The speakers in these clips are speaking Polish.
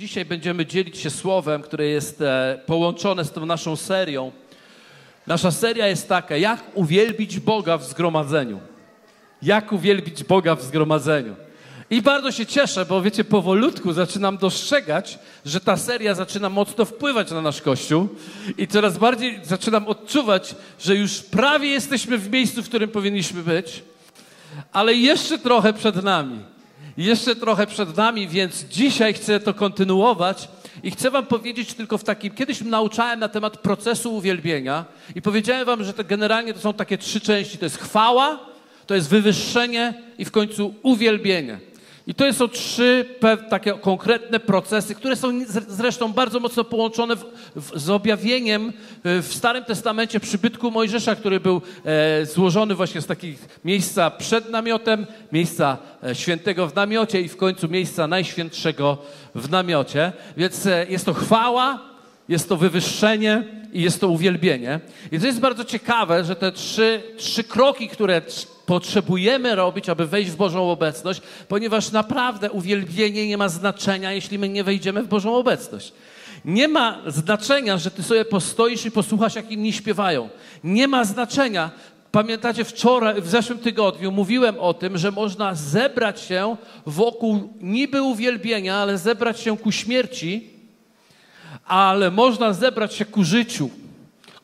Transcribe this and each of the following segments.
Dzisiaj będziemy dzielić się słowem, które jest e, połączone z tą naszą serią. Nasza seria jest taka: jak uwielbić Boga w zgromadzeniu. Jak uwielbić Boga w zgromadzeniu. I bardzo się cieszę, bo wiecie, powolutku zaczynam dostrzegać, że ta seria zaczyna mocno wpływać na nasz kościół i coraz bardziej zaczynam odczuwać, że już prawie jesteśmy w miejscu, w którym powinniśmy być, ale jeszcze trochę przed nami. Jeszcze trochę przed nami, więc dzisiaj chcę to kontynuować i chcę Wam powiedzieć tylko w takim. Kiedyś nauczałem na temat procesu uwielbienia i powiedziałem Wam, że to generalnie to są takie trzy części: to jest chwała, to jest wywyższenie i w końcu uwielbienie. I to są trzy takie konkretne procesy, które są zresztą bardzo mocno połączone w, w, z objawieniem e, w Starym Testamencie przybytku Mojżesza, który był e, złożony właśnie z takich miejsca przed namiotem, miejsca e, świętego w namiocie i w końcu miejsca najświętszego w namiocie. Więc e, jest to chwała, jest to wywyższenie i jest to uwielbienie. I to jest bardzo ciekawe, że te trzy, trzy kroki, które potrzebujemy robić, aby wejść w Bożą obecność, ponieważ naprawdę uwielbienie nie ma znaczenia, jeśli my nie wejdziemy w Bożą obecność. Nie ma znaczenia, że ty sobie postoisz i posłuchasz, jak inni śpiewają. Nie ma znaczenia. Pamiętacie, wczoraj, w zeszłym tygodniu mówiłem o tym, że można zebrać się wokół niby uwielbienia, ale zebrać się ku śmierci, ale można zebrać się ku życiu,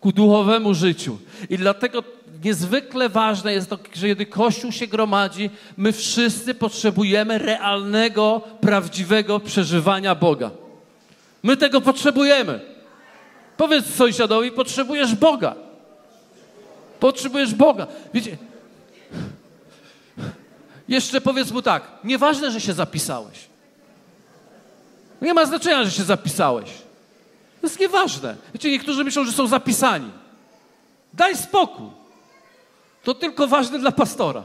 ku duchowemu życiu. I dlatego niezwykle ważne jest to, że kiedy Kościół się gromadzi, my wszyscy potrzebujemy realnego, prawdziwego przeżywania Boga. My tego potrzebujemy. Powiedz sąsiadowi, potrzebujesz Boga. Potrzebujesz Boga. Wiecie, jeszcze powiedz mu tak, nieważne, że się zapisałeś. Nie ma znaczenia, że się zapisałeś. To jest nieważne. Wiecie, niektórzy myślą, że są zapisani. Daj spokój. To tylko ważne dla pastora.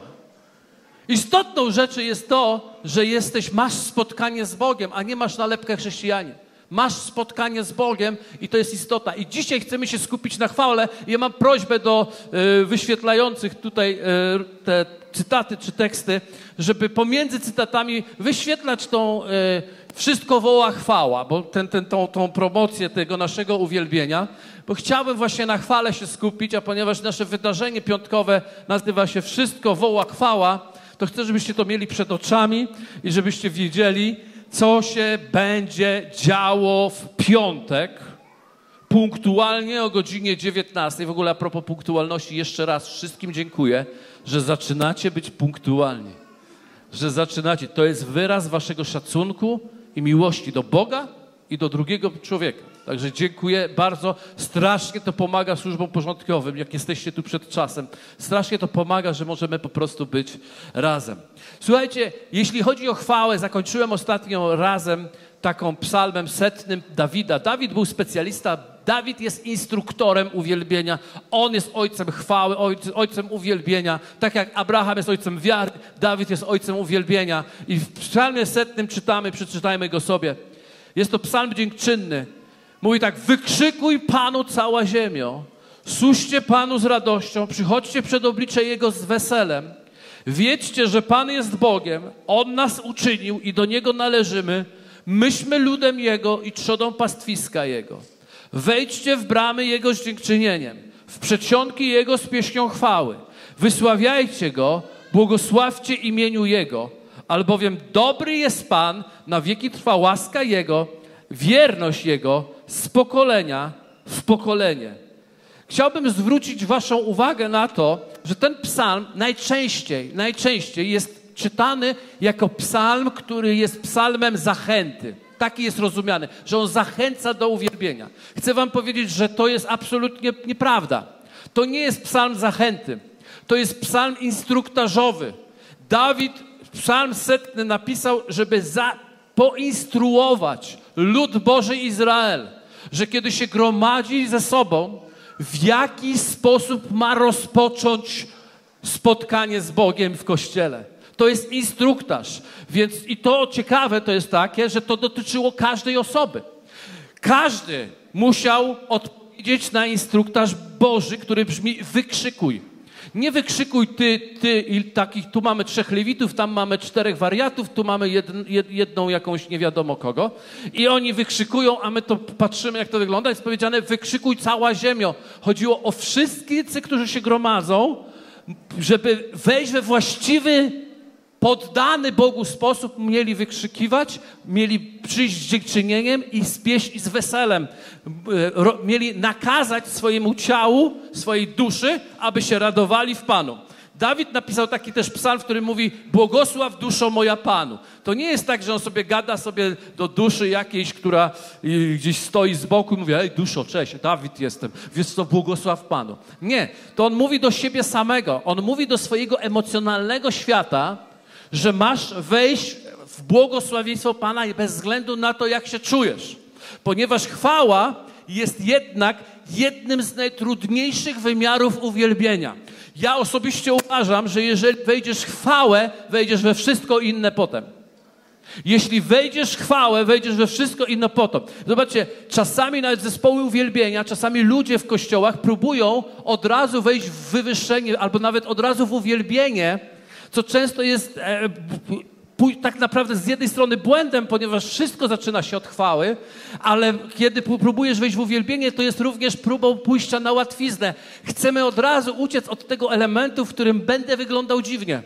Istotną rzeczą jest to, że jesteś, masz spotkanie z Bogiem, a nie masz nalepkę chrześcijanie. Masz spotkanie z Bogiem i to jest istota. I dzisiaj chcemy się skupić na chwale. Ja mam prośbę do y, wyświetlających tutaj y, te cytaty czy teksty, żeby pomiędzy cytatami wyświetlać tą y, wszystko woła chwała, bo ten, ten, tą, tą promocję tego naszego uwielbienia, bo chciałbym właśnie na chwale się skupić, a ponieważ nasze wydarzenie piątkowe nazywa się Wszystko woła chwała, to chcę, żebyście to mieli przed oczami i żebyście wiedzieli, co się będzie działo w piątek, punktualnie o godzinie 19. W ogóle a propos punktualności, jeszcze raz wszystkim dziękuję, że zaczynacie być punktualni. Że zaczynacie. To jest wyraz waszego szacunku i miłości do Boga i do drugiego człowieka. Także dziękuję bardzo. Strasznie to pomaga służbom porządkowym, jak jesteście tu przed czasem. Strasznie to pomaga, że możemy po prostu być razem. Słuchajcie, jeśli chodzi o chwałę, zakończyłem ostatnio razem taką psalmem setnym Dawida. Dawid był specjalista, Dawid jest instruktorem uwielbienia. On jest ojcem chwały, ojcem uwielbienia. Tak jak Abraham jest ojcem wiary, Dawid jest ojcem uwielbienia. I w psalmie setnym czytamy, przeczytajmy go sobie. Jest to psalm dziękczynny. Mówi tak, wykrzykuj Panu cała ziemio, służcie Panu z radością, przychodźcie przed oblicze Jego z weselem. Wiedźcie, że Pan jest Bogiem, On nas uczynił i do Niego należymy. Myśmy ludem Jego i trzodą pastwiska Jego. Wejdźcie w bramy Jego z dziękczynieniem, w przedsionki Jego z pieśnią chwały. Wysławiajcie Go, błogosławcie imieniu Jego, albowiem dobry jest Pan, na wieki trwa łaska Jego, wierność Jego z pokolenia w pokolenie. Chciałbym zwrócić Waszą uwagę na to, że ten psalm najczęściej, najczęściej jest czytany jako psalm, który jest psalmem zachęty. Taki jest rozumiany, że on zachęca do uwielbienia. Chcę Wam powiedzieć, że to jest absolutnie nieprawda. To nie jest psalm zachęty, to jest psalm instruktażowy. Dawid psalm setny napisał, żeby za, poinstruować lud Boży Izrael, że kiedy się gromadzi ze sobą, w jaki sposób ma rozpocząć spotkanie z Bogiem w kościele. To jest instruktaż. Więc i to ciekawe to jest takie, że to dotyczyło każdej osoby. Każdy musiał odpowiedzieć na instruktaż Boży, który brzmi wykrzykuj. Nie wykrzykuj ty, ty i takich, tu mamy trzech lewitów, tam mamy czterech wariatów, tu mamy jed, jed, jedną jakąś nie wiadomo kogo. I oni wykrzykują, a my to patrzymy, jak to wygląda. Jest powiedziane, wykrzykuj cała ziemio. Chodziło o wszystkich, którzy się gromadzą, żeby wejść we właściwy poddany Bogu sposób mieli wykrzykiwać, mieli przyjść z dziękczynieniem i z i z weselem. Mieli nakazać swojemu ciału, swojej duszy, aby się radowali w Panu. Dawid napisał taki też psalm, w którym mówi błogosław duszo moja Panu. To nie jest tak, że on sobie gada sobie do duszy jakiejś, która gdzieś stoi z boku i mówi, ej duszo, cześć, Dawid jestem, wiesz co, błogosław Panu. Nie, to on mówi do siebie samego. On mówi do swojego emocjonalnego świata, że masz wejść w błogosławieństwo Pana bez względu na to, jak się czujesz. Ponieważ chwała jest jednak jednym z najtrudniejszych wymiarów uwielbienia. Ja osobiście uważam, że jeżeli wejdziesz chwałę, wejdziesz we wszystko inne potem. Jeśli wejdziesz chwałę, wejdziesz we wszystko inne potem. Zobaczcie, czasami nawet zespoły uwielbienia, czasami ludzie w kościołach próbują od razu wejść w wywyższenie albo nawet od razu w uwielbienie, co często jest e, tak naprawdę z jednej strony błędem, ponieważ wszystko zaczyna się od chwały, ale kiedy próbujesz wejść w uwielbienie, to jest również próbą pójścia na łatwiznę. Chcemy od razu uciec od tego elementu, w którym będę wyglądał dziwnie.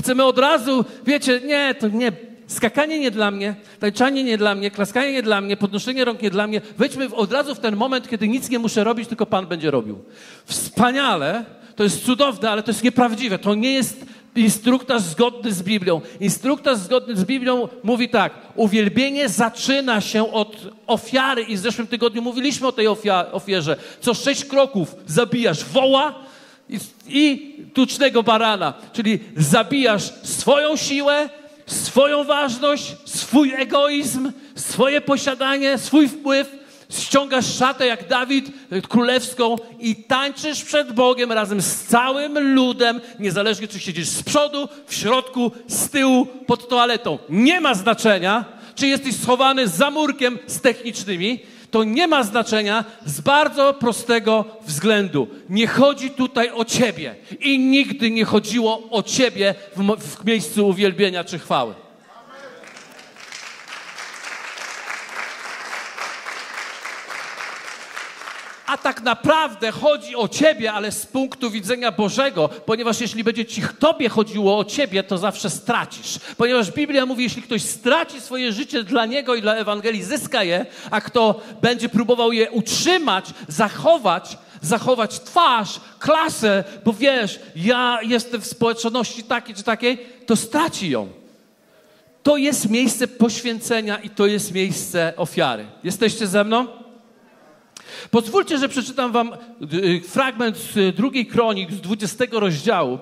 Chcemy od razu, wiecie, nie, to nie, skakanie nie dla mnie, tańczanie nie dla mnie, klaskanie nie dla mnie, podnoszenie rąk nie dla mnie. Wejdźmy od razu w ten moment, kiedy nic nie muszę robić, tylko Pan będzie robił. Wspaniale, to jest cudowne, ale to jest nieprawdziwe. To nie jest instruktaż zgodny z Biblią. Instruktaż zgodny z Biblią mówi tak: uwielbienie zaczyna się od ofiary, i w zeszłym tygodniu mówiliśmy o tej ofierze. Co sześć kroków. Zabijasz woła i, i tucznego barana, czyli zabijasz swoją siłę, swoją ważność, swój egoizm, swoje posiadanie, swój wpływ ściągasz szatę jak Dawid królewską i tańczysz przed Bogiem razem z całym ludem, niezależnie czy siedzisz z przodu, w środku, z tyłu, pod toaletą. Nie ma znaczenia, czy jesteś schowany za murkiem z technicznymi, to nie ma znaczenia z bardzo prostego względu. Nie chodzi tutaj o ciebie i nigdy nie chodziło o ciebie w, w miejscu uwielbienia czy chwały. A tak naprawdę chodzi o ciebie, ale z punktu widzenia Bożego, ponieważ jeśli będzie ci tobie chodziło o ciebie, to zawsze stracisz. Ponieważ Biblia mówi, jeśli ktoś straci swoje życie dla niego i dla Ewangelii, zyska je, a kto będzie próbował je utrzymać, zachować, zachować twarz, klasę, bo wiesz, ja jestem w społeczności takiej czy takiej, to straci ją. To jest miejsce poświęcenia i to jest miejsce ofiary. Jesteście ze mną? Pozwólcie, że przeczytam wam y, fragment z drugiej kronik, z 20 rozdziału.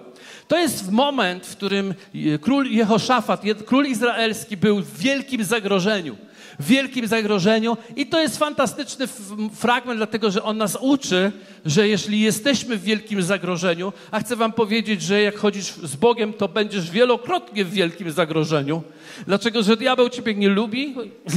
To jest moment, w którym y, król Jehoszafat, król izraelski był w wielkim zagrożeniu w wielkim zagrożeniu. I to jest fantastyczny fragment, dlatego że on nas uczy, że jeśli jesteśmy w wielkim zagrożeniu, a chcę Wam powiedzieć, że jak chodzisz z Bogiem, to będziesz wielokrotnie w wielkim zagrożeniu. Dlaczego? Że diabeł Ciebie nie lubi,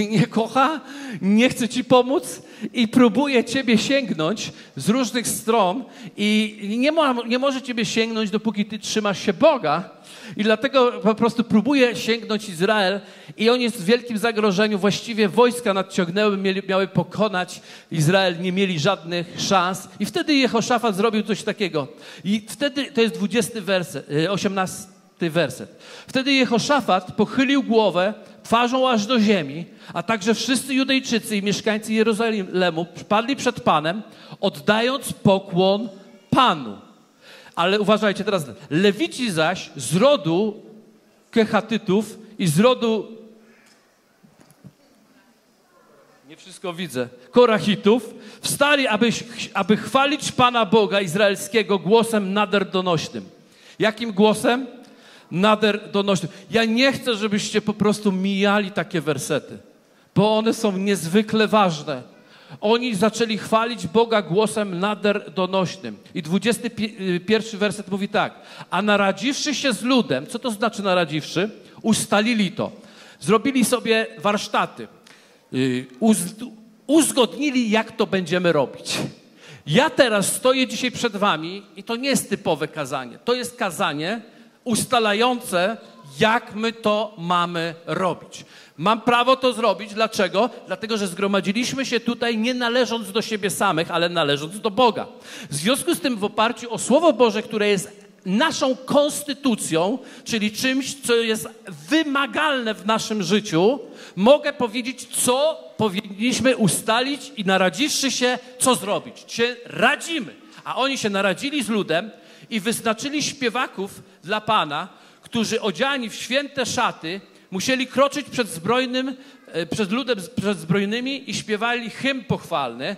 nie kocha, nie chce Ci pomóc i próbuje Ciebie sięgnąć z różnych stron i nie, ma, nie może Ciebie sięgnąć, dopóki Ty trzymasz się Boga. I dlatego po prostu próbuje sięgnąć Izrael i on jest w wielkim zagrożeniu. Właściwie wojska nadciągnęły, mieli, miały pokonać Izrael, nie mieli żadnych szans. I wtedy Jehoszafat zrobił coś takiego. I wtedy, to jest 20 werset, 18 werset. Wtedy Jehoszafat pochylił głowę twarzą aż do ziemi, a także wszyscy Judejczycy i mieszkańcy Jerozolimu padli przed Panem, oddając pokłon Panu. Ale uważajcie teraz, lewici zaś z rodu Kechatytów i z rodu nie wszystko widzę, Korachitów, wstali, aby, aby chwalić Pana Boga Izraelskiego głosem nader donośnym. Jakim głosem? Nader donośnym. Ja nie chcę, żebyście po prostu mijali takie wersety, bo one są niezwykle ważne. Oni zaczęli chwalić Boga głosem nader donośnym. I 21 werset mówi tak. A naradziwszy się z ludem, co to znaczy naradziwszy? Ustalili to. Zrobili sobie warsztaty. Y, uzgodnili, jak to będziemy robić. Ja teraz stoję dzisiaj przed wami i to nie jest typowe kazanie. To jest kazanie ustalające, jak my to mamy robić. Mam prawo to zrobić. Dlaczego? Dlatego, że zgromadziliśmy się tutaj nie należąc do siebie samych, ale należąc do Boga. W związku z tym, w oparciu o Słowo Boże, które jest naszą konstytucją, czyli czymś, co jest wymagalne w naszym życiu, mogę powiedzieć, co powinniśmy ustalić i naradziwszy się, co zrobić. Się radzimy. A oni się naradzili z ludem i wyznaczyli śpiewaków dla Pana, którzy odziani w święte szaty musieli kroczyć przed zbrojnym, e, przed ludem, przed zbrojnymi i śpiewali hymn pochwalny,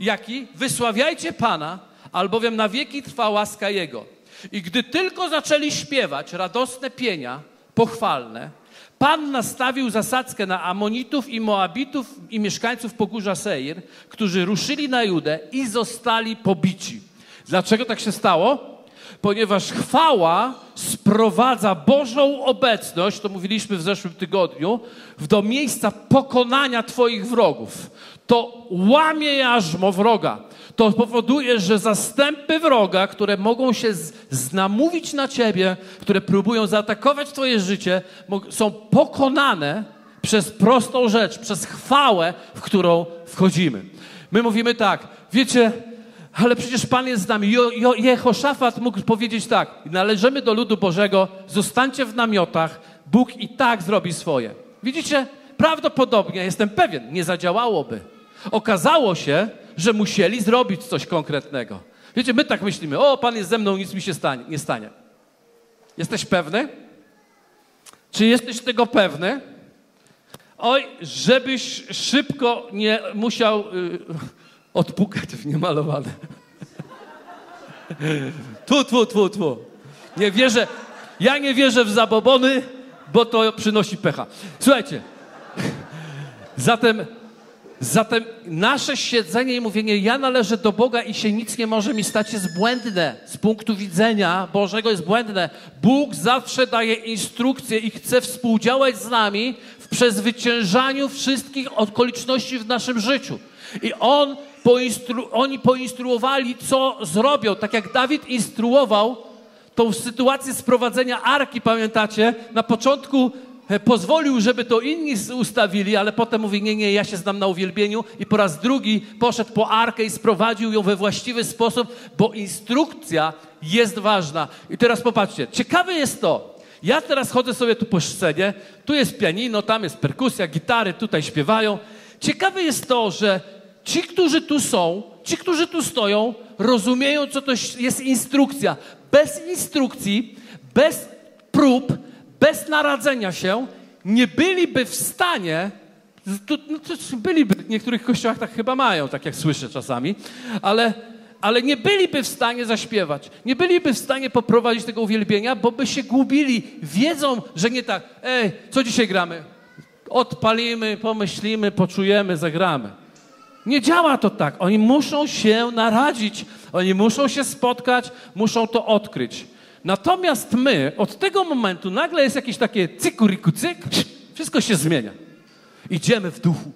jaki? Wysławiajcie Pana, albowiem na wieki trwa łaska Jego. I gdy tylko zaczęli śpiewać radosne pienia pochwalne, Pan nastawił zasadzkę na Amonitów i Moabitów i mieszkańców Pogórza Seir, którzy ruszyli na Judę i zostali pobici. Dlaczego tak się stało? Ponieważ chwała sprowadza Bożą obecność, to mówiliśmy w zeszłym tygodniu, do miejsca pokonania Twoich wrogów. To łamie jarzmo wroga to powoduje, że zastępy wroga, które mogą się znamówić na ciebie, które próbują zaatakować twoje życie, są pokonane przez prostą rzecz, przez chwałę, w którą wchodzimy. My mówimy tak, wiecie, ale przecież Pan jest z nami. Jo, jo, Jehoszafat mógł powiedzieć tak, należymy do ludu Bożego, zostańcie w namiotach, Bóg i tak zrobi swoje. Widzicie? Prawdopodobnie, jestem pewien, nie zadziałałoby. Okazało się, że musieli zrobić coś konkretnego. Wiecie, my tak myślimy, o, Pan jest ze mną, nic mi się stanie, nie stanie. Jesteś pewny? Czy jesteś tego pewny? Oj, żebyś szybko nie musiał y, odpukać w niemalowane. Tu, tu, tu, tu. Nie wierzę, ja nie wierzę w zabobony, bo to przynosi pecha. Słuchajcie, zatem Zatem nasze siedzenie i mówienie, ja należę do Boga i się nic nie może mi stać, jest błędne. Z punktu widzenia Bożego jest błędne. Bóg zawsze daje instrukcje i chce współdziałać z nami w przezwyciężaniu wszystkich okoliczności w naszym życiu. I On poinstru oni poinstruowali, co zrobią. Tak jak Dawid instruował tą sytuację sprowadzenia arki, pamiętacie? Na początku E, pozwolił, żeby to inni ustawili, ale potem mówi, nie, nie, ja się znam na uwielbieniu i po raz drugi poszedł po arkę i sprowadził ją we właściwy sposób, bo instrukcja jest ważna. I teraz popatrzcie, ciekawe jest to, ja teraz chodzę sobie tu po scenie, tu jest pianino, tam jest perkusja, gitary, tutaj śpiewają. Ciekawe jest to, że ci, którzy tu są, ci, którzy tu stoją, rozumieją, co to jest instrukcja. Bez instrukcji, bez prób, bez naradzenia się nie byliby w stanie, tu, no, byliby, w niektórych kościołach tak chyba mają, tak jak słyszę czasami, ale, ale nie byliby w stanie zaśpiewać, nie byliby w stanie poprowadzić tego uwielbienia, bo by się gubili, wiedzą, że nie tak, ej, co dzisiaj gramy? Odpalimy, pomyślimy, poczujemy, zagramy. Nie działa to tak. Oni muszą się naradzić, oni muszą się spotkać, muszą to odkryć. Natomiast my od tego momentu nagle jest jakieś takie cykuriku cyk, wszystko się zmienia. Idziemy w duchu.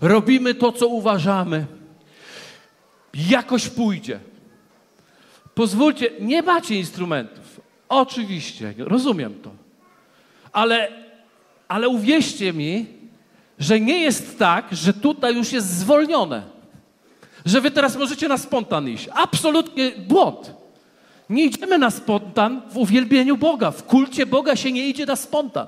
Robimy to, co uważamy. Jakoś pójdzie. Pozwólcie, nie macie instrumentów. Oczywiście, rozumiem to. Ale, ale uwierzcie mi, że nie jest tak, że tutaj już jest zwolnione. Że wy teraz możecie na spontan iść. Absolutnie błąd. Nie idziemy na spontan w uwielbieniu Boga. W kulcie Boga się nie idzie na spontan.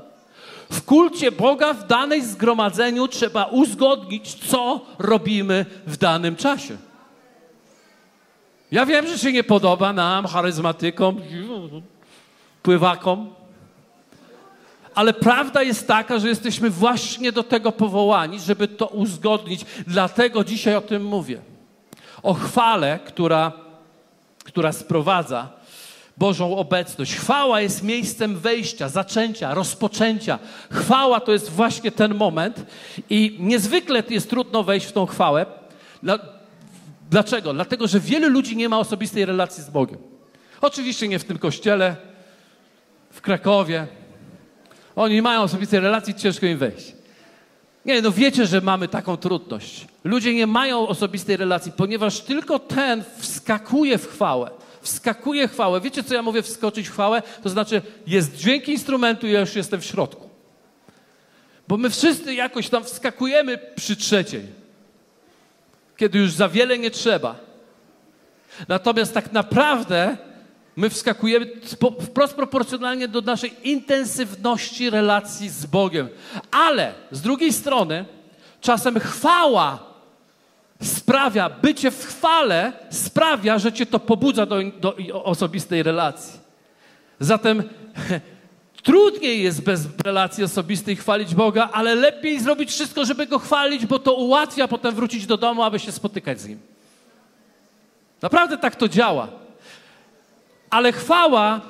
W kulcie Boga w danej zgromadzeniu trzeba uzgodnić, co robimy w danym czasie. Ja wiem, że się nie podoba nam, charyzmatykom, pływakom, ale prawda jest taka, że jesteśmy właśnie do tego powołani, żeby to uzgodnić. Dlatego dzisiaj o tym mówię. O chwale, która która sprowadza Bożą obecność. Chwała jest miejscem wejścia, zaczęcia, rozpoczęcia. Chwała to jest właśnie ten moment i niezwykle jest trudno wejść w tą chwałę. Dlaczego? Dlatego, że wielu ludzi nie ma osobistej relacji z Bogiem. Oczywiście nie w tym kościele, w Krakowie. Oni nie mają osobistej relacji, ciężko im wejść. Nie, no wiecie, że mamy taką trudność. Ludzie nie mają osobistej relacji, ponieważ tylko ten wskakuje w chwałę. Wskakuje w chwałę. Wiecie, co ja mówię wskoczyć w chwałę? To znaczy, jest dźwięk instrumentu i ja już jestem w środku. Bo my wszyscy jakoś tam wskakujemy przy trzeciej, kiedy już za wiele nie trzeba. Natomiast tak naprawdę my wskakujemy wprost proporcjonalnie do naszej intensywności relacji z Bogiem. Ale z drugiej strony, czasem chwała sprawia, bycie w chwale sprawia, że cię to pobudza do, do osobistej relacji. Zatem trudniej jest bez relacji osobistej chwalić Boga, ale lepiej zrobić wszystko, żeby Go chwalić, bo to ułatwia potem wrócić do domu, aby się spotykać z Nim. Naprawdę tak to działa. Ale chwała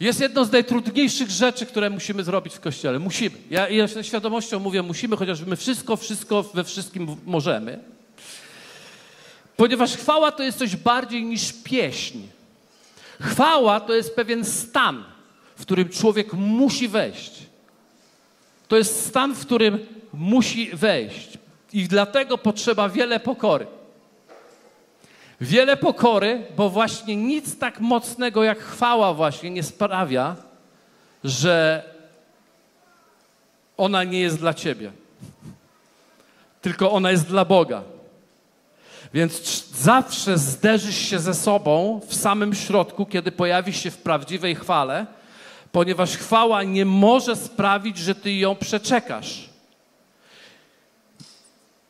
jest jedną z najtrudniejszych rzeczy, które musimy zrobić w Kościele. Musimy. Ja, ja z świadomością mówię musimy, chociaż my wszystko, wszystko we wszystkim możemy. Ponieważ chwała to jest coś bardziej niż pieśń. Chwała to jest pewien stan, w którym człowiek musi wejść. To jest stan, w którym musi wejść. I dlatego potrzeba wiele pokory. Wiele pokory, bo właśnie nic tak mocnego jak chwała właśnie nie sprawia, że ona nie jest dla ciebie. Tylko ona jest dla Boga. Więc zawsze zderzysz się ze sobą w samym środku, kiedy pojawisz się w prawdziwej chwale, ponieważ chwała nie może sprawić, że ty ją przeczekasz.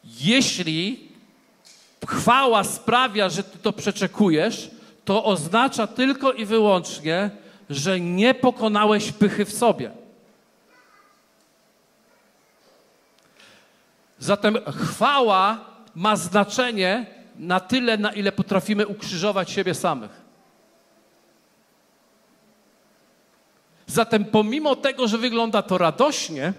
Jeśli chwała sprawia, że ty to przeczekujesz, to oznacza tylko i wyłącznie, że nie pokonałeś pychy w sobie. Zatem chwała ma znaczenie na tyle, na ile potrafimy ukrzyżować siebie samych. Zatem pomimo tego, że wygląda to radośnie,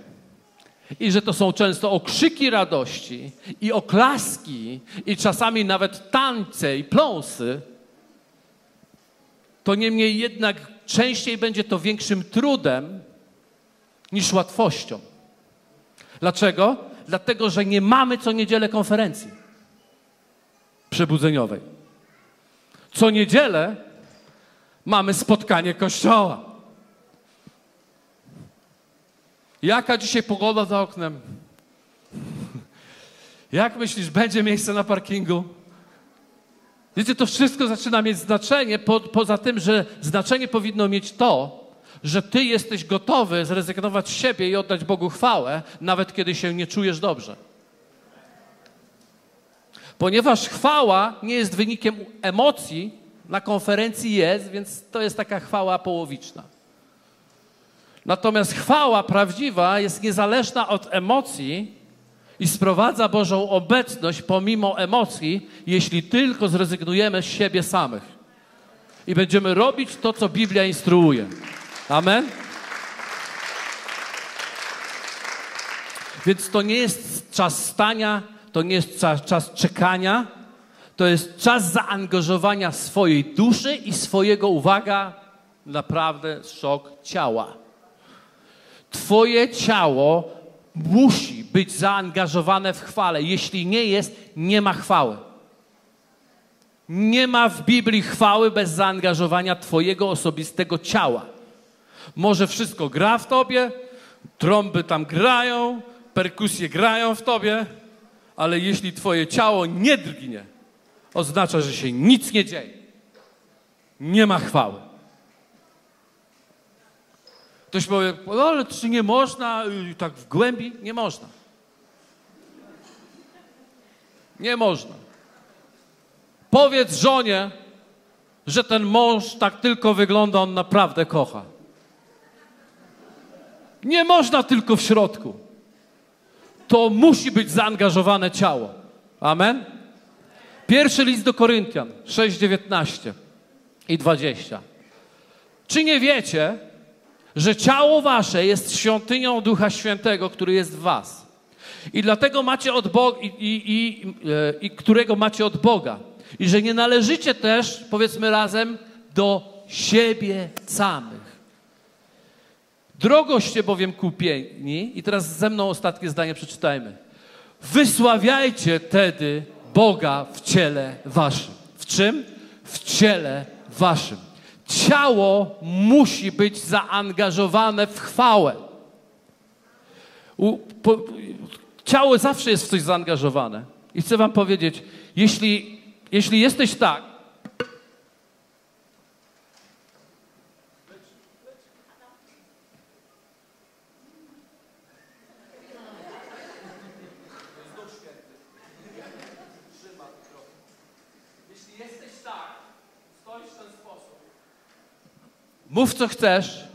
i że to są często okrzyki radości i oklaski i czasami nawet tańce i pląsy, to niemniej jednak częściej będzie to większym trudem niż łatwością. Dlaczego? Dlatego, że nie mamy co niedzielę konferencji przebudzeniowej. Co niedzielę mamy spotkanie kościoła. Jaka dzisiaj pogoda za oknem? Jak myślisz, będzie miejsce na parkingu? Wiecie, to wszystko zaczyna mieć znaczenie, po, poza tym, że znaczenie powinno mieć to, że ty jesteś gotowy zrezygnować z siebie i oddać Bogu chwałę, nawet kiedy się nie czujesz dobrze. Ponieważ chwała nie jest wynikiem emocji, na konferencji jest, więc to jest taka chwała połowiczna. Natomiast chwała prawdziwa jest niezależna od emocji i sprowadza Bożą obecność pomimo emocji, jeśli tylko zrezygnujemy z siebie samych. I będziemy robić to, co Biblia instruuje. Amen? Więc to nie jest czas stania, to nie jest czas, czas czekania, to jest czas zaangażowania swojej duszy i swojego, uwaga, naprawdę szok ciała. Twoje ciało musi być zaangażowane w chwale. Jeśli nie jest, nie ma chwały. Nie ma w Biblii chwały bez zaangażowania Twojego osobistego ciała. Może wszystko gra w Tobie, trąby tam grają, perkusje grają w Tobie, ale jeśli Twoje ciało nie drgnie, oznacza, że się nic nie dzieje. Nie ma chwały. Ktoś powie, no ale czy nie można y, tak w głębi? Nie można. Nie można. Powiedz żonie, że ten mąż tak tylko wygląda, on naprawdę kocha. Nie można tylko w środku. To musi być zaangażowane ciało. Amen? Pierwszy list do Koryntian 6, 19 i 20. Czy nie wiecie, że ciało wasze jest świątynią Ducha Świętego, który jest w was. I dlatego macie od Boga, i, i, i, e, i którego macie od Boga. I że nie należycie też, powiedzmy razem, do siebie samych. Drogoście bowiem kupieni, i teraz ze mną ostatnie zdanie przeczytajmy. Wysławiajcie tedy Boga w ciele waszym. W czym? W ciele waszym. Ciało musi być zaangażowane w chwałę. U, po, ciało zawsze jest w coś zaangażowane. I chcę wam powiedzieć, jeśli, jeśli jesteś tak, Mów co chcesz,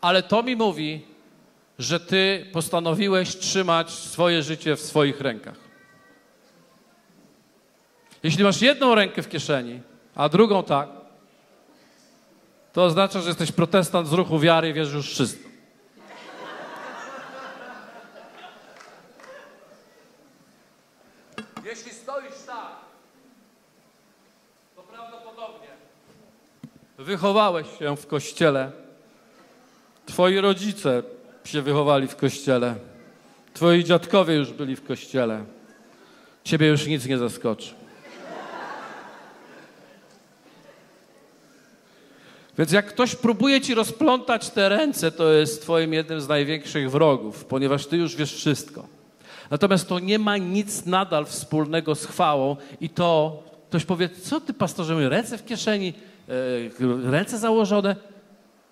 ale to mi mówi, że ty postanowiłeś trzymać swoje życie w swoich rękach. Jeśli masz jedną rękę w kieszeni, a drugą tak, to oznacza, że jesteś protestant z ruchu wiary i wierzysz już wszystko. Jeśli stoisz tak, to prawdopodobnie wychowałeś się w kościele. Twoi rodzice się wychowali w kościele. Twoi dziadkowie już byli w kościele. Ciebie już nic nie zaskoczy. Więc jak ktoś próbuje ci rozplątać te ręce, to jest twoim jednym z największych wrogów, ponieważ ty już wiesz wszystko. Natomiast to nie ma nic nadal wspólnego z chwałą i to ktoś powie, co ty pastorze, ręce w kieszeni, ręce założone.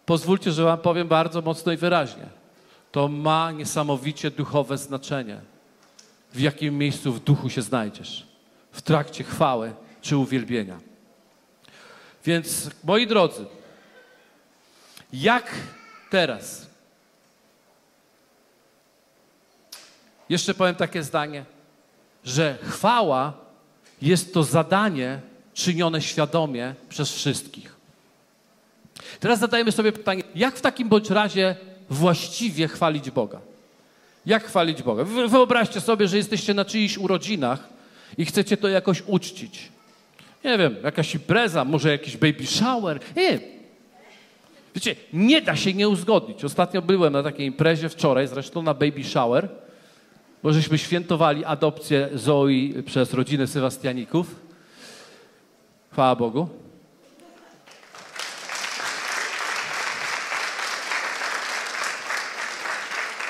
Pozwólcie, że wam powiem bardzo mocno i wyraźnie. To ma niesamowicie duchowe znaczenie. W jakim miejscu w duchu się znajdziesz. W trakcie chwały czy uwielbienia. Więc moi drodzy, jak teraz? Jeszcze powiem takie zdanie, że chwała jest to zadanie czynione świadomie przez wszystkich. Teraz zadajemy sobie pytanie, jak w takim bądź razie właściwie chwalić Boga? Jak chwalić Boga? Wyobraźcie sobie, że jesteście na czyichś urodzinach i chcecie to jakoś uczcić. Nie wiem, jakaś impreza, może jakiś baby shower. Nie Wiecie, nie da się nie uzgodnić. Ostatnio byłem na takiej imprezie wczoraj, zresztą na baby shower, bo żeśmy świętowali adopcję Zoe przez rodzinę Sebastianików. Chwała Bogu.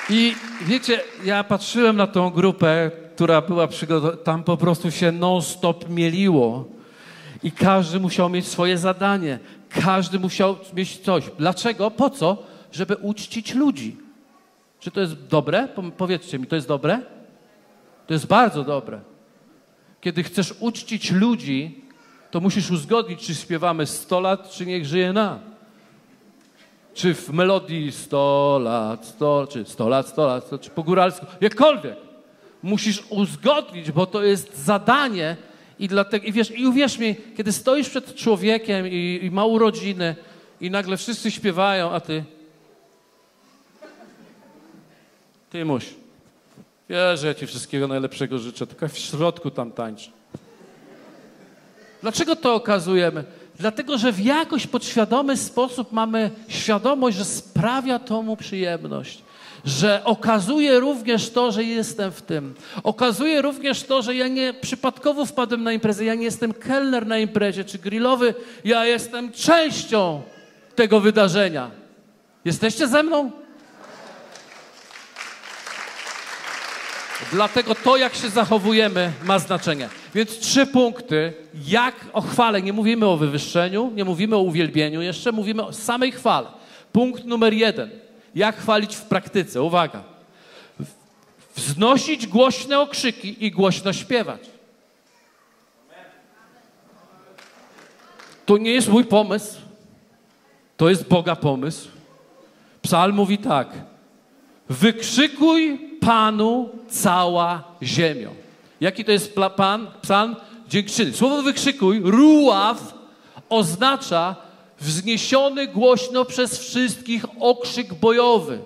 I wiecie, ja patrzyłem na tą grupę, która była przygotowana, tam po prostu się non-stop mieliło. I każdy musiał mieć swoje zadanie. Każdy musiał mieć coś. Dlaczego? Po co? Żeby uczcić ludzi. Czy to jest dobre? Powiedzcie mi, to jest dobre? To jest bardzo dobre. Kiedy chcesz uczcić ludzi, to musisz uzgodnić, czy śpiewamy 100 lat, czy niech żyje nam. Czy w melodii 100 lat, 100, czy 100 lat, 100 lat, czy po góralsku, jakkolwiek. Musisz uzgodnić, bo to jest zadanie, i, dlatego, i, wiesz, I uwierz mi, kiedy stoisz przed człowiekiem i, i ma urodziny i nagle wszyscy śpiewają, a ty... Ty muś. Wiesz, że ja ci wszystkiego najlepszego życzę, tylko w środku tam tańczę. Dlaczego to okazujemy? Dlatego, że w jakoś podświadomy sposób mamy świadomość, że sprawia to mu przyjemność że okazuje również to, że jestem w tym. Okazuje również to, że ja nie przypadkowo wpadłem na imprezę, ja nie jestem kelner na imprezie czy grillowy, ja jestem częścią tego wydarzenia. Jesteście ze mną? Dlatego to, jak się zachowujemy, ma znaczenie. Więc trzy punkty, jak o chwale. Nie mówimy o wywyższeniu, nie mówimy o uwielbieniu, jeszcze mówimy o samej chwale. Punkt numer jeden – jak chwalić w praktyce? Uwaga. Wznosić głośne okrzyki i głośno śpiewać. To nie jest mój pomysł. To jest Boga pomysł. Psalm mówi tak. Wykrzykuj Panu cała ziemią. Jaki to jest pan, psalm? Dziękczyny. Słowo wykrzykuj, ruław, oznacza wzniesiony głośno przez wszystkich okrzyk bojowy,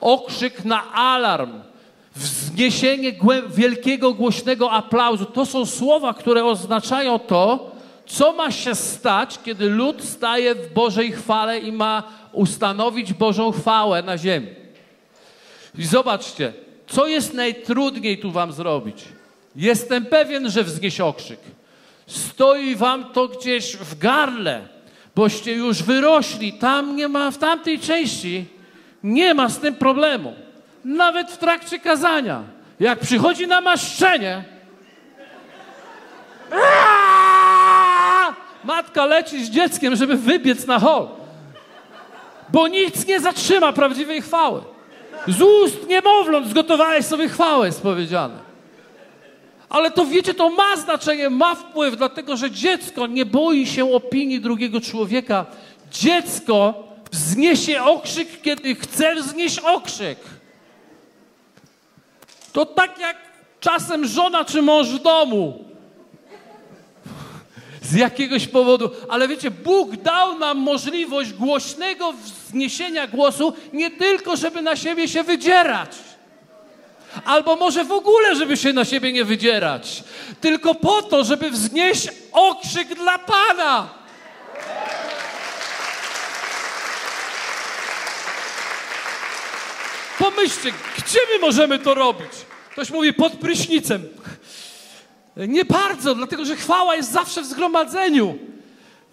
okrzyk na alarm, wzniesienie wielkiego, głośnego aplauzu. To są słowa, które oznaczają to, Co ma się stać, kiedy lud staje w Bożej chwale i ma ustanowić Bożą chwałę na ziemi? I zobaczcie, co jest najtrudniej tu wam zrobić? Jestem pewien, że wznieś okrzyk. Stoi wam to gdzieś w garle, boście już wyrośli. Tam nie ma, w tamtej części nie ma z tym problemu. Nawet w trakcie kazania. Jak przychodzi namaszczenie, matka leci z dzieckiem, żeby wybiec na hol. Bo nic nie zatrzyma prawdziwej chwały. Z ust niemowląt zgotowałeś sobie chwałę, jest powiedziane. Ale to wiecie, to ma znaczenie, ma wpływ, dlatego że dziecko nie boi się opinii drugiego człowieka. Dziecko wzniesie okrzyk, kiedy chce wznieść okrzyk. To tak jak czasem żona czy mąż w domu. Z jakiegoś powodu. Ale wiecie, Bóg dał nam możliwość głośnego wzniesienia głosu, nie tylko, żeby na siebie się wydzierać. Albo może w ogóle, żeby się na siebie nie wydzierać. Tylko po to, żeby wznieść okrzyk dla Pana. Pomyślcie, gdzie my możemy to robić? Ktoś mówi pod prysznicem. Nie bardzo, dlatego że chwała jest zawsze w zgromadzeniu.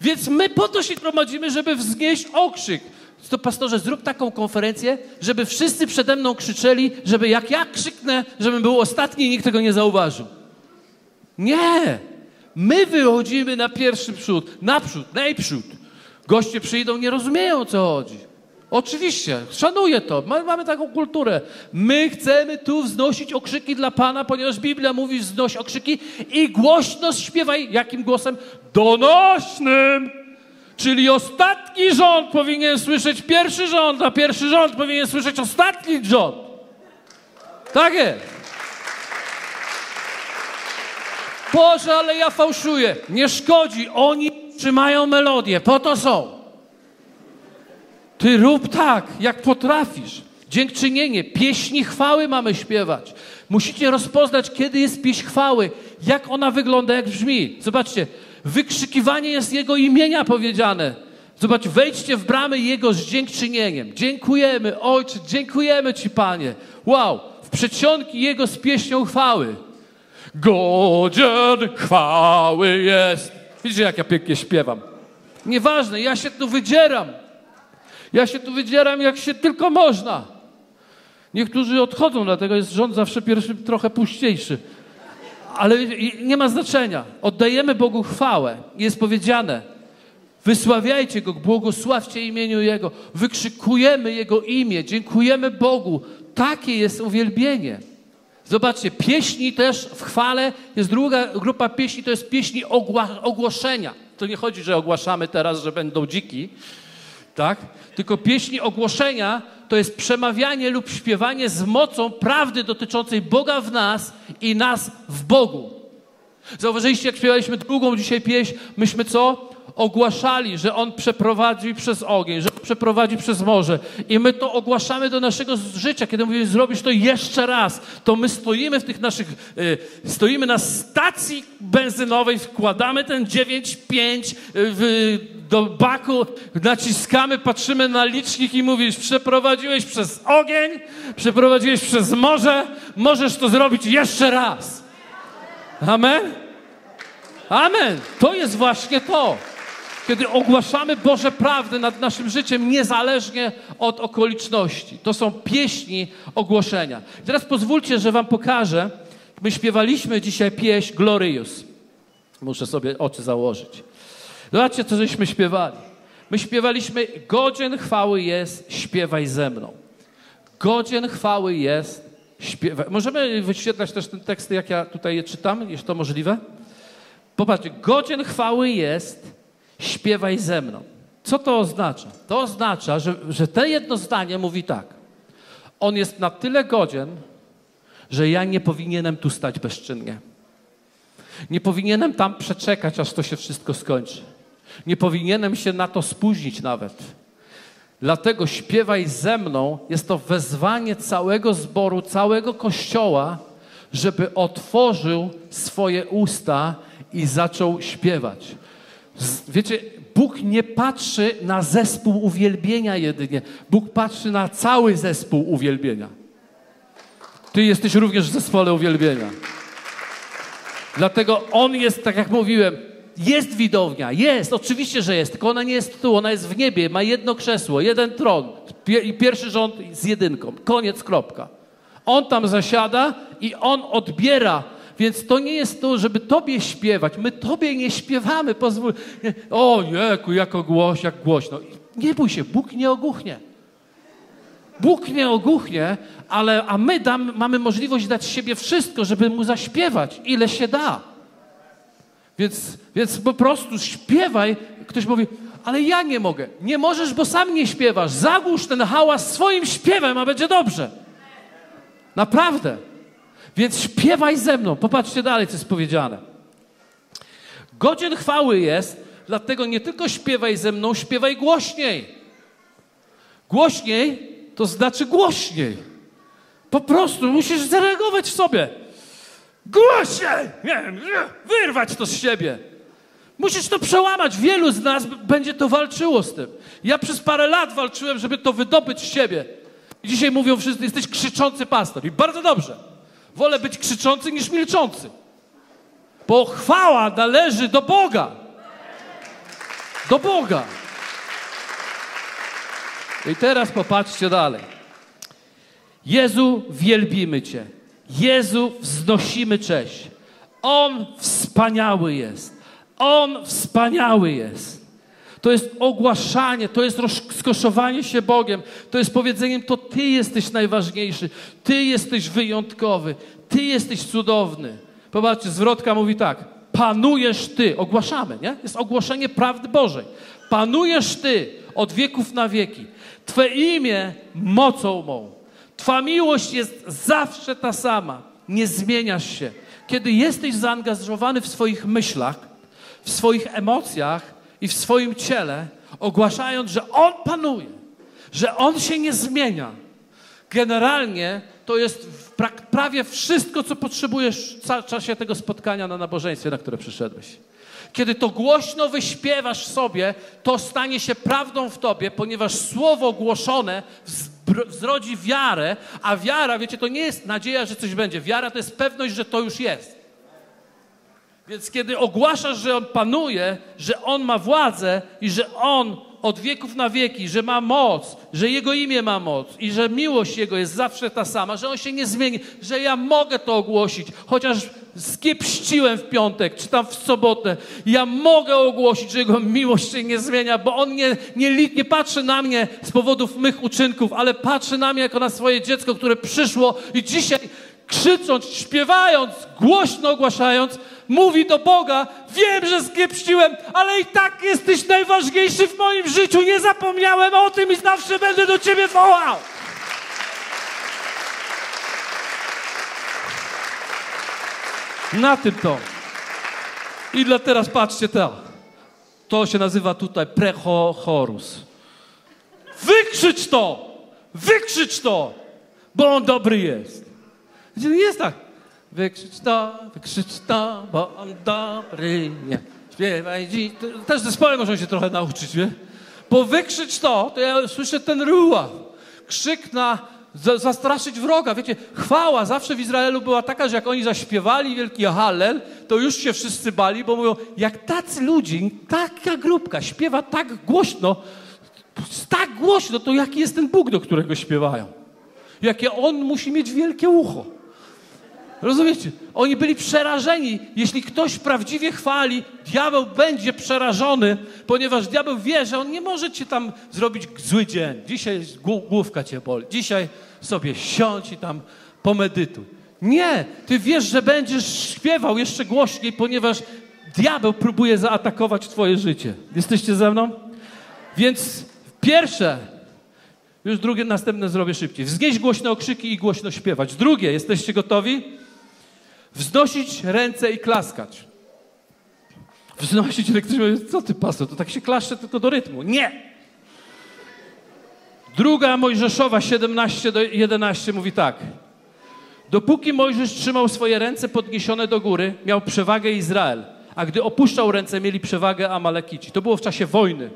Więc my po to się gromadzimy, żeby wznieść okrzyk. To pastorze, zrób taką konferencję, żeby wszyscy przede mną krzyczeli, żeby jak ja krzyknę, żebym był ostatni i nikt tego nie zauważył. Nie! My wychodzimy na pierwszy przód, naprzód, najprzód. Goście przyjdą, nie rozumieją o co chodzi. Oczywiście, szanuję to. Mamy taką kulturę. My chcemy tu wznosić okrzyki dla Pana, ponieważ Biblia mówi wznoś okrzyki i głośno śpiewaj. Jakim głosem? Donośnym. Czyli ostatni rząd powinien słyszeć pierwszy rząd, a pierwszy rząd powinien słyszeć ostatni rząd. Tak jest. Boże, ale ja fałszuję. Nie szkodzi. Oni trzymają melodię. Po to są. Ty rób tak, jak potrafisz. Dziękczynienie, pieśni chwały mamy śpiewać. Musicie rozpoznać, kiedy jest pieśń chwały, jak ona wygląda, jak brzmi. Zobaczcie, wykrzykiwanie jest Jego imienia powiedziane. Zobacz, wejdźcie w bramy Jego z dziękczynieniem. Dziękujemy, Ojcze, dziękujemy Ci, Panie. Wow, w przedsionki Jego z pieśnią chwały. Godzien chwały jest. Widzicie, jak ja pięknie śpiewam. Nieważne, ja się tu wydzieram. Ja się tu wydzieram jak się tylko można. Niektórzy odchodzą, dlatego jest rząd zawsze pierwszy trochę puściejszy. Ale nie ma znaczenia. Oddajemy Bogu chwałę. Jest powiedziane, wysławiajcie Go, błogosławcie imieniu Jego. Wykrzykujemy Jego imię, dziękujemy Bogu. Takie jest uwielbienie. Zobaczcie, pieśni też w chwale jest druga grupa pieśni, to jest pieśni ogłoszenia. To nie chodzi, że ogłaszamy teraz, że będą dziki, tak? Tylko pieśni ogłoszenia to jest przemawianie lub śpiewanie z mocą prawdy dotyczącej Boga w nas i nas w Bogu. Zauważyliście, jak śpiewaliśmy drugą dzisiaj pieśń, myśmy co? Ogłaszali, że On przeprowadzi przez ogień, że przeprowadzi przez morze. I my to ogłaszamy do naszego życia. Kiedy mówimy, zrobisz to jeszcze raz, to my stoimy w tych naszych, y, stoimy na stacji benzynowej, wkładamy ten 9,5 y, do baku, naciskamy, patrzymy na licznik i mówisz, przeprowadziłeś przez ogień, przeprowadziłeś przez morze, możesz to zrobić jeszcze raz. Amen? Amen. To jest właśnie to kiedy ogłaszamy Boże prawdy nad naszym życiem, niezależnie od okoliczności. To są pieśni ogłoszenia. teraz pozwólcie, że Wam pokażę. My śpiewaliśmy dzisiaj pieśń Glorious. Muszę sobie oczy założyć. Zobaczcie, co żeśmy śpiewali. My śpiewaliśmy, godzien chwały jest, śpiewaj ze mną. Godzien chwały jest, śpiewaj. Możemy wyświetlać też ten tekst, jak ja tutaj je czytam, jeśli to możliwe? Popatrzcie, godzien chwały jest, śpiewaj ze mną. Co to oznacza? To oznacza, że, że te jedno zdanie mówi tak. On jest na tyle godzien, że ja nie powinienem tu stać bezczynnie. Nie powinienem tam przeczekać, aż to się wszystko skończy. Nie powinienem się na to spóźnić nawet. Dlatego śpiewaj ze mną jest to wezwanie całego zboru, całego kościoła, żeby otworzył swoje usta i zaczął śpiewać. Wiecie, Bóg nie patrzy na zespół uwielbienia jedynie. Bóg patrzy na cały zespół uwielbienia. Ty jesteś również w zespole uwielbienia. Dlatego On jest, tak jak mówiłem, jest widownia, jest, oczywiście, że jest, tylko ona nie jest tu, ona jest w niebie, ma jedno krzesło, jeden tron i pierwszy rząd z jedynką. Koniec, kropka. On tam zasiada i On odbiera, więc to nie jest to, żeby Tobie śpiewać. My Tobie nie śpiewamy, pozwól. O, jeku, jako głoś, jak głośno. Nie bój się, Bóg nie ogłuchnie. Bóg nie ogłuchnie, ale, a my dam, mamy możliwość dać siebie wszystko, żeby Mu zaśpiewać, ile się da. Więc, więc po prostu śpiewaj. Ktoś mówi, ale ja nie mogę. Nie możesz, bo sam nie śpiewasz. Zagłusz ten hałas swoim śpiewem, a będzie dobrze. Naprawdę. Więc śpiewaj ze mną. Popatrzcie dalej, co jest powiedziane. Godzien chwały jest, dlatego nie tylko śpiewaj ze mną, śpiewaj głośniej. Głośniej to znaczy głośniej. Po prostu musisz zareagować w sobie. Głośniej! Nie wiem, wyrwać to z siebie. Musisz to przełamać. Wielu z nas będzie to walczyło z tym. Ja przez parę lat walczyłem, żeby to wydobyć z siebie. I dzisiaj mówią wszyscy, jesteś krzyczący pastor. I bardzo dobrze. Wolę być krzyczący niż milczący. Bo chwała należy do Boga. Do Boga. I teraz popatrzcie dalej. Jezu, wielbimy Cię. Jezu, wznosimy cześć. On wspaniały jest. On wspaniały jest. To jest ogłaszanie, to jest rozkoszowanie się Bogiem, to jest powiedzeniem, to Ty jesteś najważniejszy, Ty jesteś wyjątkowy, Ty jesteś cudowny. Popatrzcie, zwrotka mówi tak, panujesz Ty, ogłaszamy, nie? Jest ogłoszenie prawdy Bożej. Panujesz Ty od wieków na wieki. Twe imię mocą mą. Twa miłość jest zawsze ta sama. Nie zmieniasz się. Kiedy jesteś zaangażowany w swoich myślach, w swoich emocjach i w swoim ciele, ogłaszając, że On panuje, że On się nie zmienia. Generalnie to jest prawie wszystko, co potrzebujesz w czasie tego spotkania na nabożeństwie, na które przyszedłeś. Kiedy to głośno wyśpiewasz sobie, to stanie się prawdą w tobie, ponieważ słowo głoszone wzrodzi wiarę, a wiara, wiecie, to nie jest nadzieja, że coś będzie. Wiara to jest pewność, że to już jest. Więc kiedy ogłaszasz, że On panuje, że On ma władzę i że On od wieków na wieki, że ma moc, że Jego imię ma moc i że miłość Jego jest zawsze ta sama, że On się nie zmieni, że ja mogę to ogłosić, chociaż skiepściłem w piątek, czy tam w sobotę, ja mogę ogłosić, że Jego miłość się nie zmienia, bo On nie, nie, nie patrzy na mnie z powodów mych uczynków, ale patrzy na mnie jako na swoje dziecko, które przyszło i dzisiaj krzycząc, śpiewając, głośno ogłaszając, mówi do Boga: Wiem, że skiepściłem, ale i tak jesteś najważniejszy w moim życiu. Nie zapomniałem o tym i zawsze będę do Ciebie wołał. Na tym to. I dla teraz patrzcie to. To się nazywa tutaj prechochorus. Wykrzycz to! Wykrzycz to! Bo on dobry jest. Jest tak. Wykrzycz to, wykrzycz to, bo on dobry nie. Śpiewaj dziś. Też zespoły muszą się trochę nauczyć, nie? Bo wykrzycz to, to ja słyszę ten ruław. Krzyk na za, zastraszyć wroga. Wiecie, chwała zawsze w Izraelu była taka, że jak oni zaśpiewali wielki Hallel, to już się wszyscy bali, bo mówią, jak tacy ludzie, taka grupka śpiewa tak głośno, tak głośno, to jaki jest ten Bóg, do którego śpiewają? Jakie on musi mieć wielkie ucho. Rozumiecie? Oni byli przerażeni. Jeśli ktoś prawdziwie chwali, diabeł będzie przerażony, ponieważ diabeł wie, że on nie może ci tam zrobić zły dzień. Dzisiaj głó- główka cię boli. Dzisiaj sobie siądź i tam pomedytuj. Nie, ty wiesz, że będziesz śpiewał jeszcze głośniej, ponieważ diabeł próbuje zaatakować twoje życie. Jesteście ze mną? Więc pierwsze, już drugie, następne zrobię szybciej. Wznieść głośne okrzyki i głośno śpiewać. Drugie, jesteście gotowi? Wznosić ręce i klaskać. Wznosić, ale ktoś mówi, co ty pastor, to tak się klaszcze tylko do rytmu. Nie! Druga Mojżeszowa 17 do 11 mówi tak. Dopóki Mojżesz trzymał swoje ręce podniesione do góry, miał przewagę Izrael, a gdy opuszczał ręce, mieli przewagę Amalekici. To było w czasie wojny.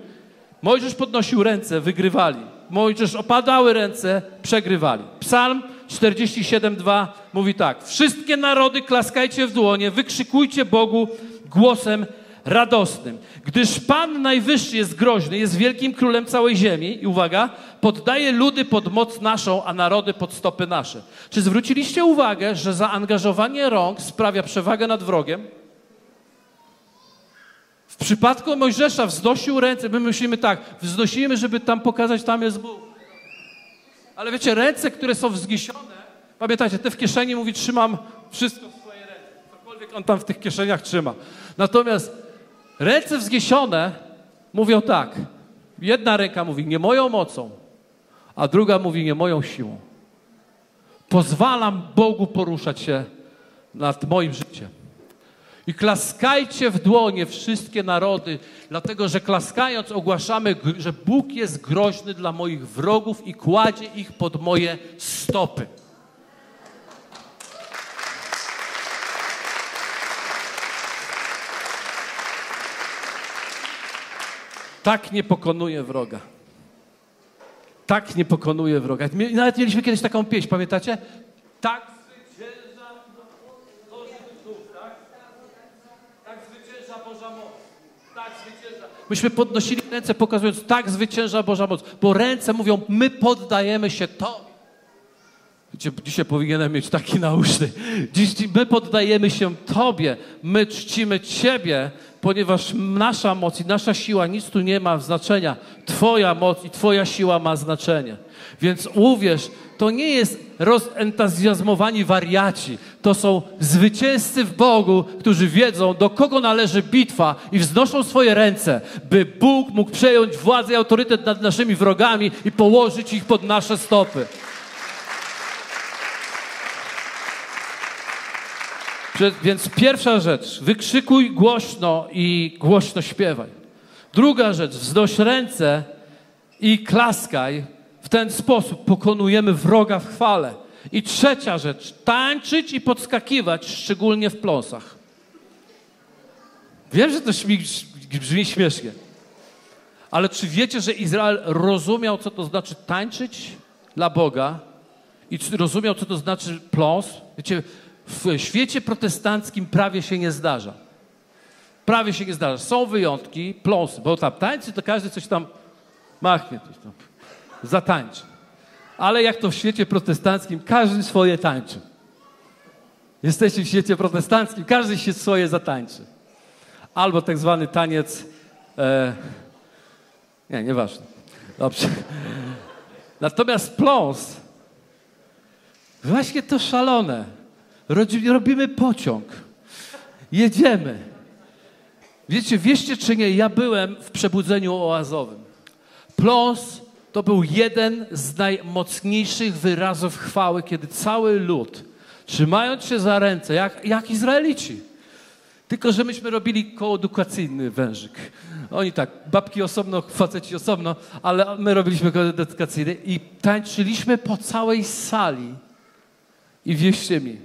Mojżesz podnosił ręce, wygrywali. Mojżesz opadały ręce, przegrywali. Psalm 47:2 mówi tak: Wszystkie narody klaskajcie w dłonie, wykrzykujcie Bogu głosem radosnym. Gdyż Pan Najwyższy jest groźny, jest wielkim królem całej ziemi i uwaga, poddaje ludy pod moc naszą, a narody pod stopy nasze. Czy zwróciliście uwagę, że zaangażowanie rąk sprawia przewagę nad wrogiem? W przypadku Mojżesza wznosił ręce, my myślimy tak, wznosimy, żeby tam pokazać, tam jest Bóg. Ale wiecie, ręce, które są wzniesione, pamiętajcie, te w kieszeni mówi, trzymam wszystko w swojej ręce. Cokolwiek on tam w tych kieszeniach trzyma. Natomiast ręce wzniesione mówią tak. Jedna ręka mówi, nie moją mocą, a druga mówi, nie moją siłą. Pozwalam Bogu poruszać się nad moim życiem. I klaskajcie w dłonie wszystkie narody, dlatego że klaskając ogłaszamy, że Bóg jest groźny dla moich wrogów i kładzie ich pod moje stopy. Tak nie pokonuje wroga. Tak nie pokonuje wroga. Nawet mieliśmy kiedyś taką pieśń, pamiętacie? Tak zwycięża Boży duch, tak? Tak zwycięża Boża moc. Tak zwycięża. Myśmy podnosili ręce, pokazując, tak zwycięża Boża moc. Bo ręce mówią, my poddajemy się to. Dzisiaj powinienem mieć taki nauczny. Dziś my poddajemy się Tobie, my czcimy Ciebie, ponieważ nasza moc i nasza siła, nic tu nie ma znaczenia. Twoja moc i Twoja siła ma znaczenie. Więc uwierz, to nie jest rozentuzjazmowani wariaci. To są zwycięzcy w Bogu, którzy wiedzą, do kogo należy bitwa i wznoszą swoje ręce, by Bóg mógł przejąć władzę i autorytet nad naszymi wrogami i położyć ich pod nasze stopy. Więc pierwsza rzecz, wykrzykuj głośno i głośno śpiewaj. Druga rzecz, wznoś ręce i klaskaj. W ten sposób pokonujemy wroga w chwale. I trzecia rzecz, tańczyć i podskakiwać, szczególnie w pląsach. Wiem, że to brzmi śmiesznie, ale czy wiecie, że Izrael rozumiał, co to znaczy tańczyć dla Boga i rozumiał, co to znaczy pląs? Wiecie, w świecie protestanckim prawie się nie zdarza. Prawie się nie zdarza. Są wyjątki, pląsy, bo tam tańczy, to każdy coś tam machnie, coś tam zatańczy. Ale jak to w świecie protestanckim, każdy swoje tańczy. Jesteście w świecie protestanckim, każdy się swoje zatańczy. Albo tak zwany taniec. E, nie, nieważne. Dobrze. Natomiast pląs, właśnie to szalone robimy pociąg. Jedziemy. Wiecie, wieście czy nie, ja byłem w przebudzeniu oazowym. Pląs to był jeden z najmocniejszych wyrazów chwały, kiedy cały lud, trzymając się za ręce, jak, jak Izraelici, tylko, że myśmy robili koedukacyjny wężyk. Oni tak, babki osobno, faceci osobno, ale my robiliśmy koedukacyjny i tańczyliśmy po całej sali. I wierzcie mi,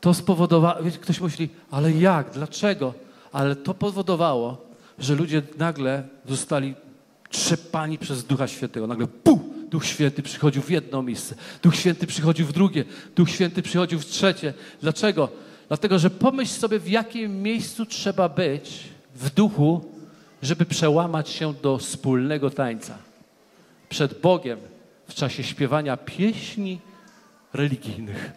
to spowodowało, ktoś myśli, ale jak, dlaczego? Ale to powodowało, że ludzie nagle zostali trzepani przez Ducha Świętego. Nagle pu, Duch Święty przychodził w jedno miejsce, Duch Święty przychodził w drugie, Duch Święty przychodził w trzecie. Dlaczego? Dlatego, że pomyśl sobie, w jakim miejscu trzeba być w duchu, żeby przełamać się do wspólnego tańca. Przed Bogiem w czasie śpiewania pieśni religijnych.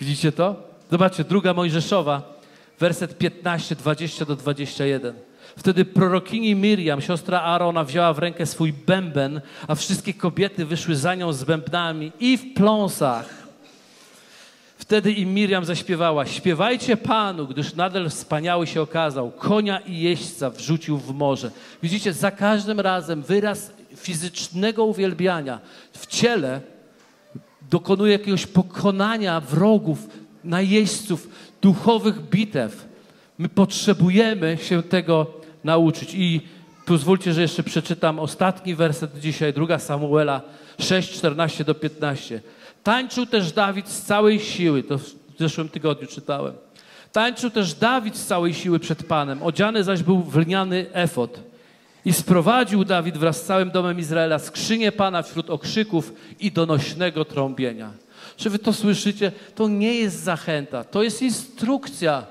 Widzicie to? Zobaczcie, druga Mojżeszowa, werset 15, 20 do 21. Wtedy prorokini Miriam, siostra Aarona, wzięła w rękę swój bęben, a wszystkie kobiety wyszły za nią z bębnami i w pląsach. Wtedy im Miriam zaśpiewała: Śpiewajcie Panu, gdyż nadal wspaniały się okazał. Konia i jeźdźca wrzucił w morze. Widzicie, za każdym razem wyraz fizycznego uwielbiania w ciele dokonuje jakiegoś pokonania wrogów, najeźdźców, duchowych bitew. My potrzebujemy się tego nauczyć. I pozwólcie, że jeszcze przeczytam ostatni werset dzisiaj, druga Samuela 6, 14 do 15. Tańczył też Dawid z całej siły, to w zeszłym tygodniu czytałem. Tańczył też Dawid z całej siły przed Panem, odziany zaś był w lniany efod. I sprowadził Dawid wraz z całym domem Izraela skrzynię Pana wśród okrzyków i donośnego trąbienia. Czy wy to słyszycie? To nie jest zachęta, to jest instrukcja.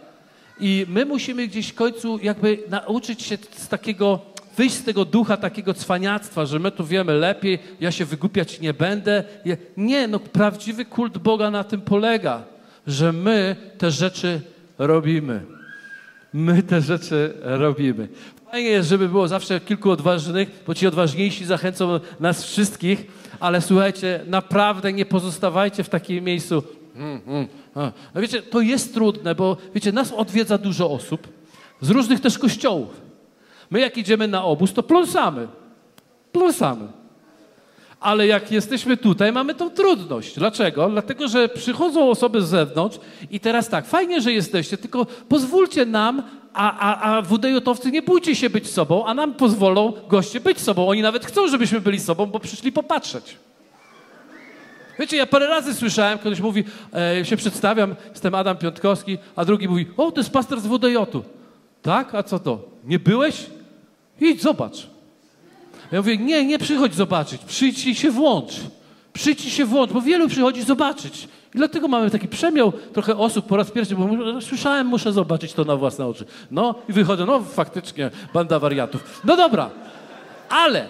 I my musimy gdzieś w końcu jakby nauczyć się z takiego, wyjść z tego ducha takiego cwaniactwa, że my tu wiemy lepiej, ja się wygłupiać nie będę. Nie, no prawdziwy kult Boga na tym polega, że my te rzeczy robimy. My te rzeczy robimy. Fajnie jest, żeby było zawsze kilku odważnych, bo ci odważniejsi zachęcą nas wszystkich, ale słuchajcie, naprawdę nie pozostawajcie w takim miejscu. Mm, mm, no wiecie, to jest trudne, bo wiecie, nas odwiedza dużo osób z różnych też kościołów. My jak idziemy na obóz, to pląsamy. Pląsamy. Ale jak jesteśmy tutaj, mamy tą trudność. Dlaczego? Dlatego, że przychodzą osoby z zewnątrz i teraz tak, fajnie, że jesteście, tylko pozwólcie nam, a, a, a WDJ-owcy nie bójcie się być sobą, a nam pozwolą goście być sobą. Oni nawet chcą, żebyśmy byli sobą, bo przyszli popatrzeć. Wiecie, ja parę razy słyszałem, ktoś mówi, e, się przedstawiam, jestem Adam Piątkowski, a drugi mówi, o, to jest pastor z WDJ-u. Tak? A co to? Nie byłeś? Idź, zobacz. Ja mówię, nie, nie przychodź zobaczyć, przyjdź i się włącz. Przyjdź i się włącz, bo wielu przychodzi zobaczyć. I dlatego mamy taki przemiał trochę osób po raz pierwszy, bo słyszałem, muszę zobaczyć to na własne oczy. No i wychodzę, no faktycznie, banda wariatów. No dobra, ale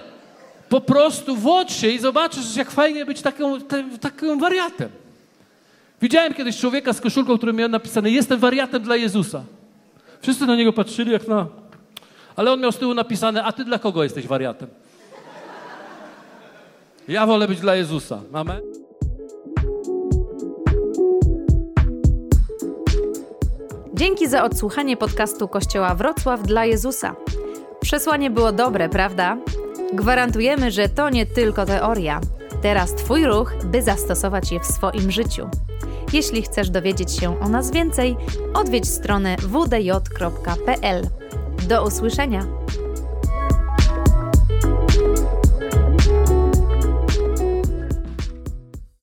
po prostu włącz się i zobaczysz, jak fajnie być taką, te, takim wariatem. Widziałem kiedyś człowieka z koszulką, który miał napisane, jestem wariatem dla Jezusa. Wszyscy na niego patrzyli jak na... Ale on miał z tyłu napisane, a ty dla kogo jesteś wariatem? Ja wolę być dla Jezusa. Amen. Dzięki za odsłuchanie podcastu Kościoła Wrocław dla Jezusa. Przesłanie było dobre, prawda? Gwarantujemy, że to nie tylko teoria. Teraz Twój ruch, by zastosować je w swoim życiu. Jeśli chcesz dowiedzieć się o nas więcej, odwiedź stronę wdj.pl. Do usłyszenia!